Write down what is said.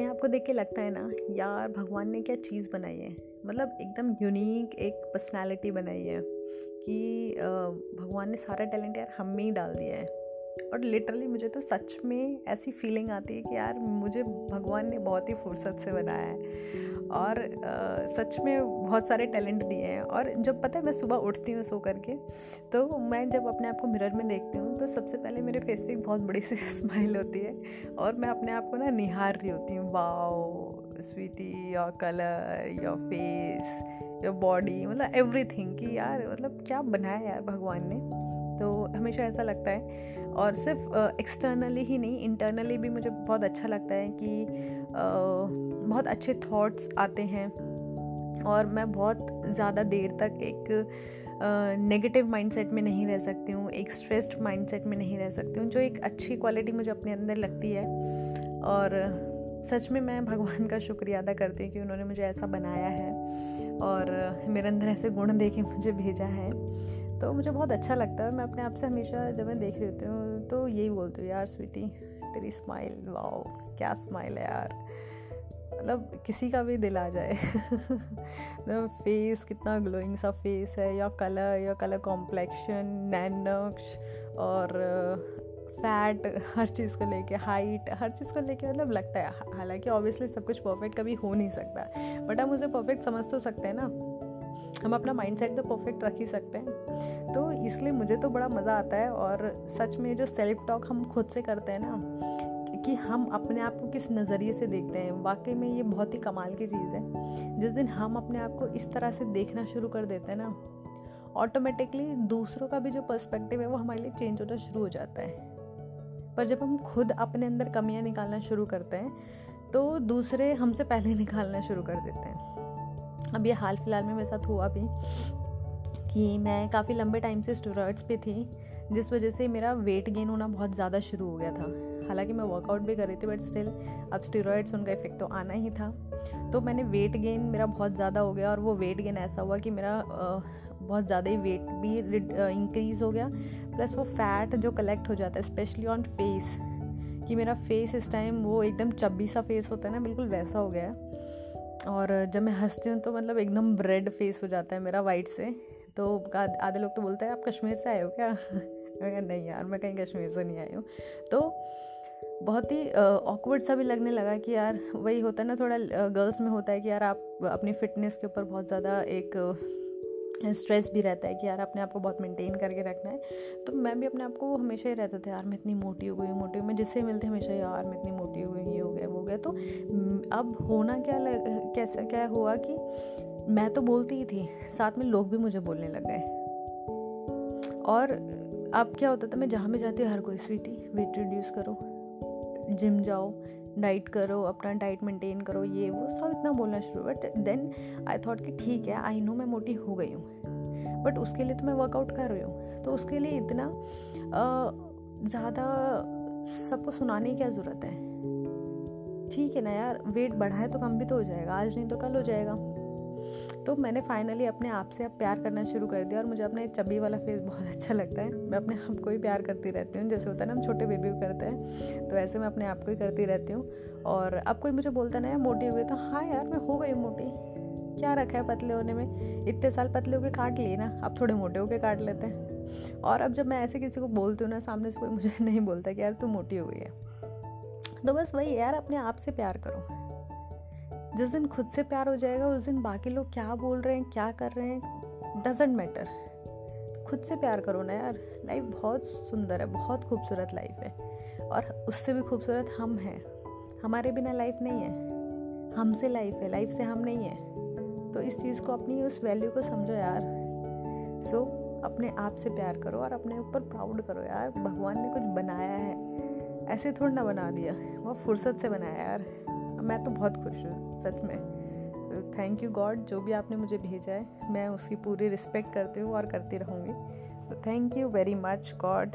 अपने आप को देख के लगता है ना, यार, भगवान ने क्या चीज़ बनाई है? मतलब एकदम यूनिक एक पर्सनालिटी बनाई है कि भगवान ने सारा टैलेंट यार हम में ही डाल दिया है। और लिटरली मुझे तो सच में ऐसी फीलिंग आती है कि यार मुझे भगवान ने बहुत ही फुर्सत से बनाया है। और आ, सच में बहुत सारे टैलेंट दिए हैं। और जब पता है मैं सुबह उठती हूँ सो करके तो मैं जब अपने आप को मिरर में देखती हूँ तो सबसे पहले मेरे फेस पे एक बहुत बड़ी सी स्माइल होती है। और मैं अपने आप को ना निहार रही होती हूँ wow sweety your colour your face your body मतलब एवरीथिंग कि यार मतलब क्या बनाया यार भगवान ने। तो हमेशा ऐसा लगता है। और सिर्फ़ एक्सटर्नली ही नहीं इंटरनली भी मुझे बहुत अच्छा लगता है कि बहुत अच्छे थॉट्स आते हैं। और मैं बहुत ज़्यादा देर तक एक नेगेटिव माइंडसेट में नहीं रह सकती हूँ, एक स्ट्रेस्ड माइंडसेट में नहीं रह सकती हूँ, जो एक अच्छी क्वालिटी मुझे अपने अंदर लगती है। और सच में मैं भगवान का शुक्रिया अदा करती हूँ कि उन्होंने मुझे ऐसा बनाया है। और मेरे अंदर ऐसे गुण दे के मुझे भेजा है। तो मुझे बहुत अच्छा लगता है। मैं अपने आप से हमेशा जब मैं देख रही होती हूँ तो यही बोलती हूँ, यार स्वीटी, तेरी स्माइल वाओ क्या स्माइल है यार। मतलब किसी का भी दिल आ जाए। तो फेस कितना ग्लोइंग सा फेस है, या कलर या कलर कॉम्प्लेक्शन नैनक्श और फैट हर चीज़ को लेके हाइट हर चीज़ को लेके मतलब लगता है। हालाँकि ऑब्वियसली सब कुछ परफेक्ट कभी हो नहीं सकता बट हम उसे परफेक्ट समझ तो सकते हैं ना। हम अपना माइंड सेट तो परफेक्ट रख ही सकते हैं। तो इसलिए मुझे तो बड़ा मज़ा आता है और सच में जो सेल्फ टॉक हम खुद से करते हैं ना, कि हम अपने आप को किस नज़रिए से देखते हैं, वाकई में ये बहुत ही कमाल की चीज़ है। जिस दिन हम अपने आप को इस तरह से देखना शुरू कर देते हैं ना ऑटोमेटिकली दूसरों का भी जो पर्सपेक्टिव है वो हमारे लिए चेंज होना शुरू हो जाता है। पर जब हम खुद अपने अंदर कमियाँ निकालना शुरू करते हैं तो दूसरे हमसे पहले निकालना शुरू कर देते हैं। अब ये हाल फ़िलहाल में मेरे साथ हुआ भी कि मैं काफ़ी लंबे टाइम से स्टूरॉइड्स पे थी, जिस वजह से मेरा वेट गेन होना बहुत ज़्यादा शुरू हो गया था। हालाँकि मैं वर्कआउट भी कर रही थी बट स्टिल अब स्टेरॉइड्स उनका इफ़ेक्ट तो आना ही था। तो मैंने वेट गेन मेरा बहुत ज़्यादा हो गया और वो वेट गेन ऐसा हुआ कि मेरा बहुत ज़्यादा ही वेट भी इंक्रीज़ हो गया। प्लस वो फैट जो कलेक्ट हो जाता है स्पेशली ऑन फेस कि मेरा फेस इस टाइम वो एकदम चब्बी सा फेस होता है ना, बिल्कुल वैसा हो गया और जब मैं हंसती हूँ तो मतलब एकदम रेड फेस हो जाता है मेरा वाइट से। तो आधे लोग तो बोलते हैं, आप कश्मीर से आए हो क्या? मैं नहीं यार, मैं कहीं कश्मीर से नहीं आई हूँ। तो बहुत ही ऑकवर्ड सा भी लगने लगा कि यार, वही होता है ना थोड़ा गर्ल्स में होता है कि यार आप अपनी फिटनेस के ऊपर बहुत ज़्यादा एक स्ट्रेस भी रहता है कि यार अपने आप को बहुत मेंटेन करके रखना है। तो मैं भी अपने आप को हमेशा ही रहता था, यार, मैं इतनी मोटी हो गई हूँ, मोटी मैं जिससे मिलते हमेशा, यार, मैं इतनी मोटी हो गई गया वो गया तो अब होना क्या लग, कैसा क्या हुआ कि मैं तो बोलती ही थी साथ में लोग भी मुझे बोलने लग गए। और अब क्या होता था मैं जहाँ भी जाती हर कोई स्वीटी वेट रिड्यूस करो। जिम जाओ डाइट करो अपना डाइट मेंटेन करो ये वो सब इतना बोलना शुरू बट देन आई थॉट कि ठीक है आई नो मैं मोटी हो गई हूँ। बट उसके लिए तो मैं वर्कआउट कर रही हूँ। तो उसके लिए इतना ज़्यादा सबको सुनाने की क्या ज़रूरत है? ठीक है ना यार वेट बढ़ा है तो कम भी तो हो जाएगा, आज नहीं तो कल हो जाएगा। तो मैंने फाइनली अपने आप से अब प्यार करना शुरू कर दिया और मुझे अपना चबी वाला फेस बहुत अच्छा लगता है। मैं अपने आप को ही प्यार करती रहती हूँ, जैसे होता है ना हम छोटे बेबी को करते हैं तो ऐसे मैं अपने आप को ही करती रहती हूँ। और अब कोई मुझे बोलता ना, यार, मोटी हो गई तो हाँ यार, मैं हो गई मोटी। क्या रखा है पतले होने में? इतने साल पतले होके काट लिए ना, अब थोड़े मोटे होके काट लेते हैं। और अब जब मैं ऐसे किसी को बोलती हूँ ना, सामने से कोई मुझे नहीं बोलता कि, यार, तू मोटी हो गई है। तो बस वही यार अपने आप से प्यार करो। जिस दिन खुद से प्यार हो जाएगा उस दिन बाकी लोग क्या बोल रहे हैं क्या कर रहे हैं डजेंट मैटर खुद से प्यार करो ना यार लाइफ बहुत सुंदर है बहुत खूबसूरत लाइफ है। और उससे भी खूबसूरत हम हैं। हमारे बिना लाइफ नहीं है। हमसे लाइफ है लाइफ से हम नहीं है। तो इस चीज़ को अपनी उस वैल्यू को समझो यार। सो so, अपने आप से प्यार करो और अपने ऊपर प्राउड करो यार। भगवान ने कुछ बनाया है। ऐसे थोड़ा ना बना दिया। बहुत फुर्सत से बनाया यार। मैं तो बहुत खुश हूँ, सच में। तो थैंक यू गॉड जो भी आपने मुझे भेजा है, मैं उसकी पूरी रिस्पेक्ट करती हूँ और करती रहूँगी। तो thank you very much God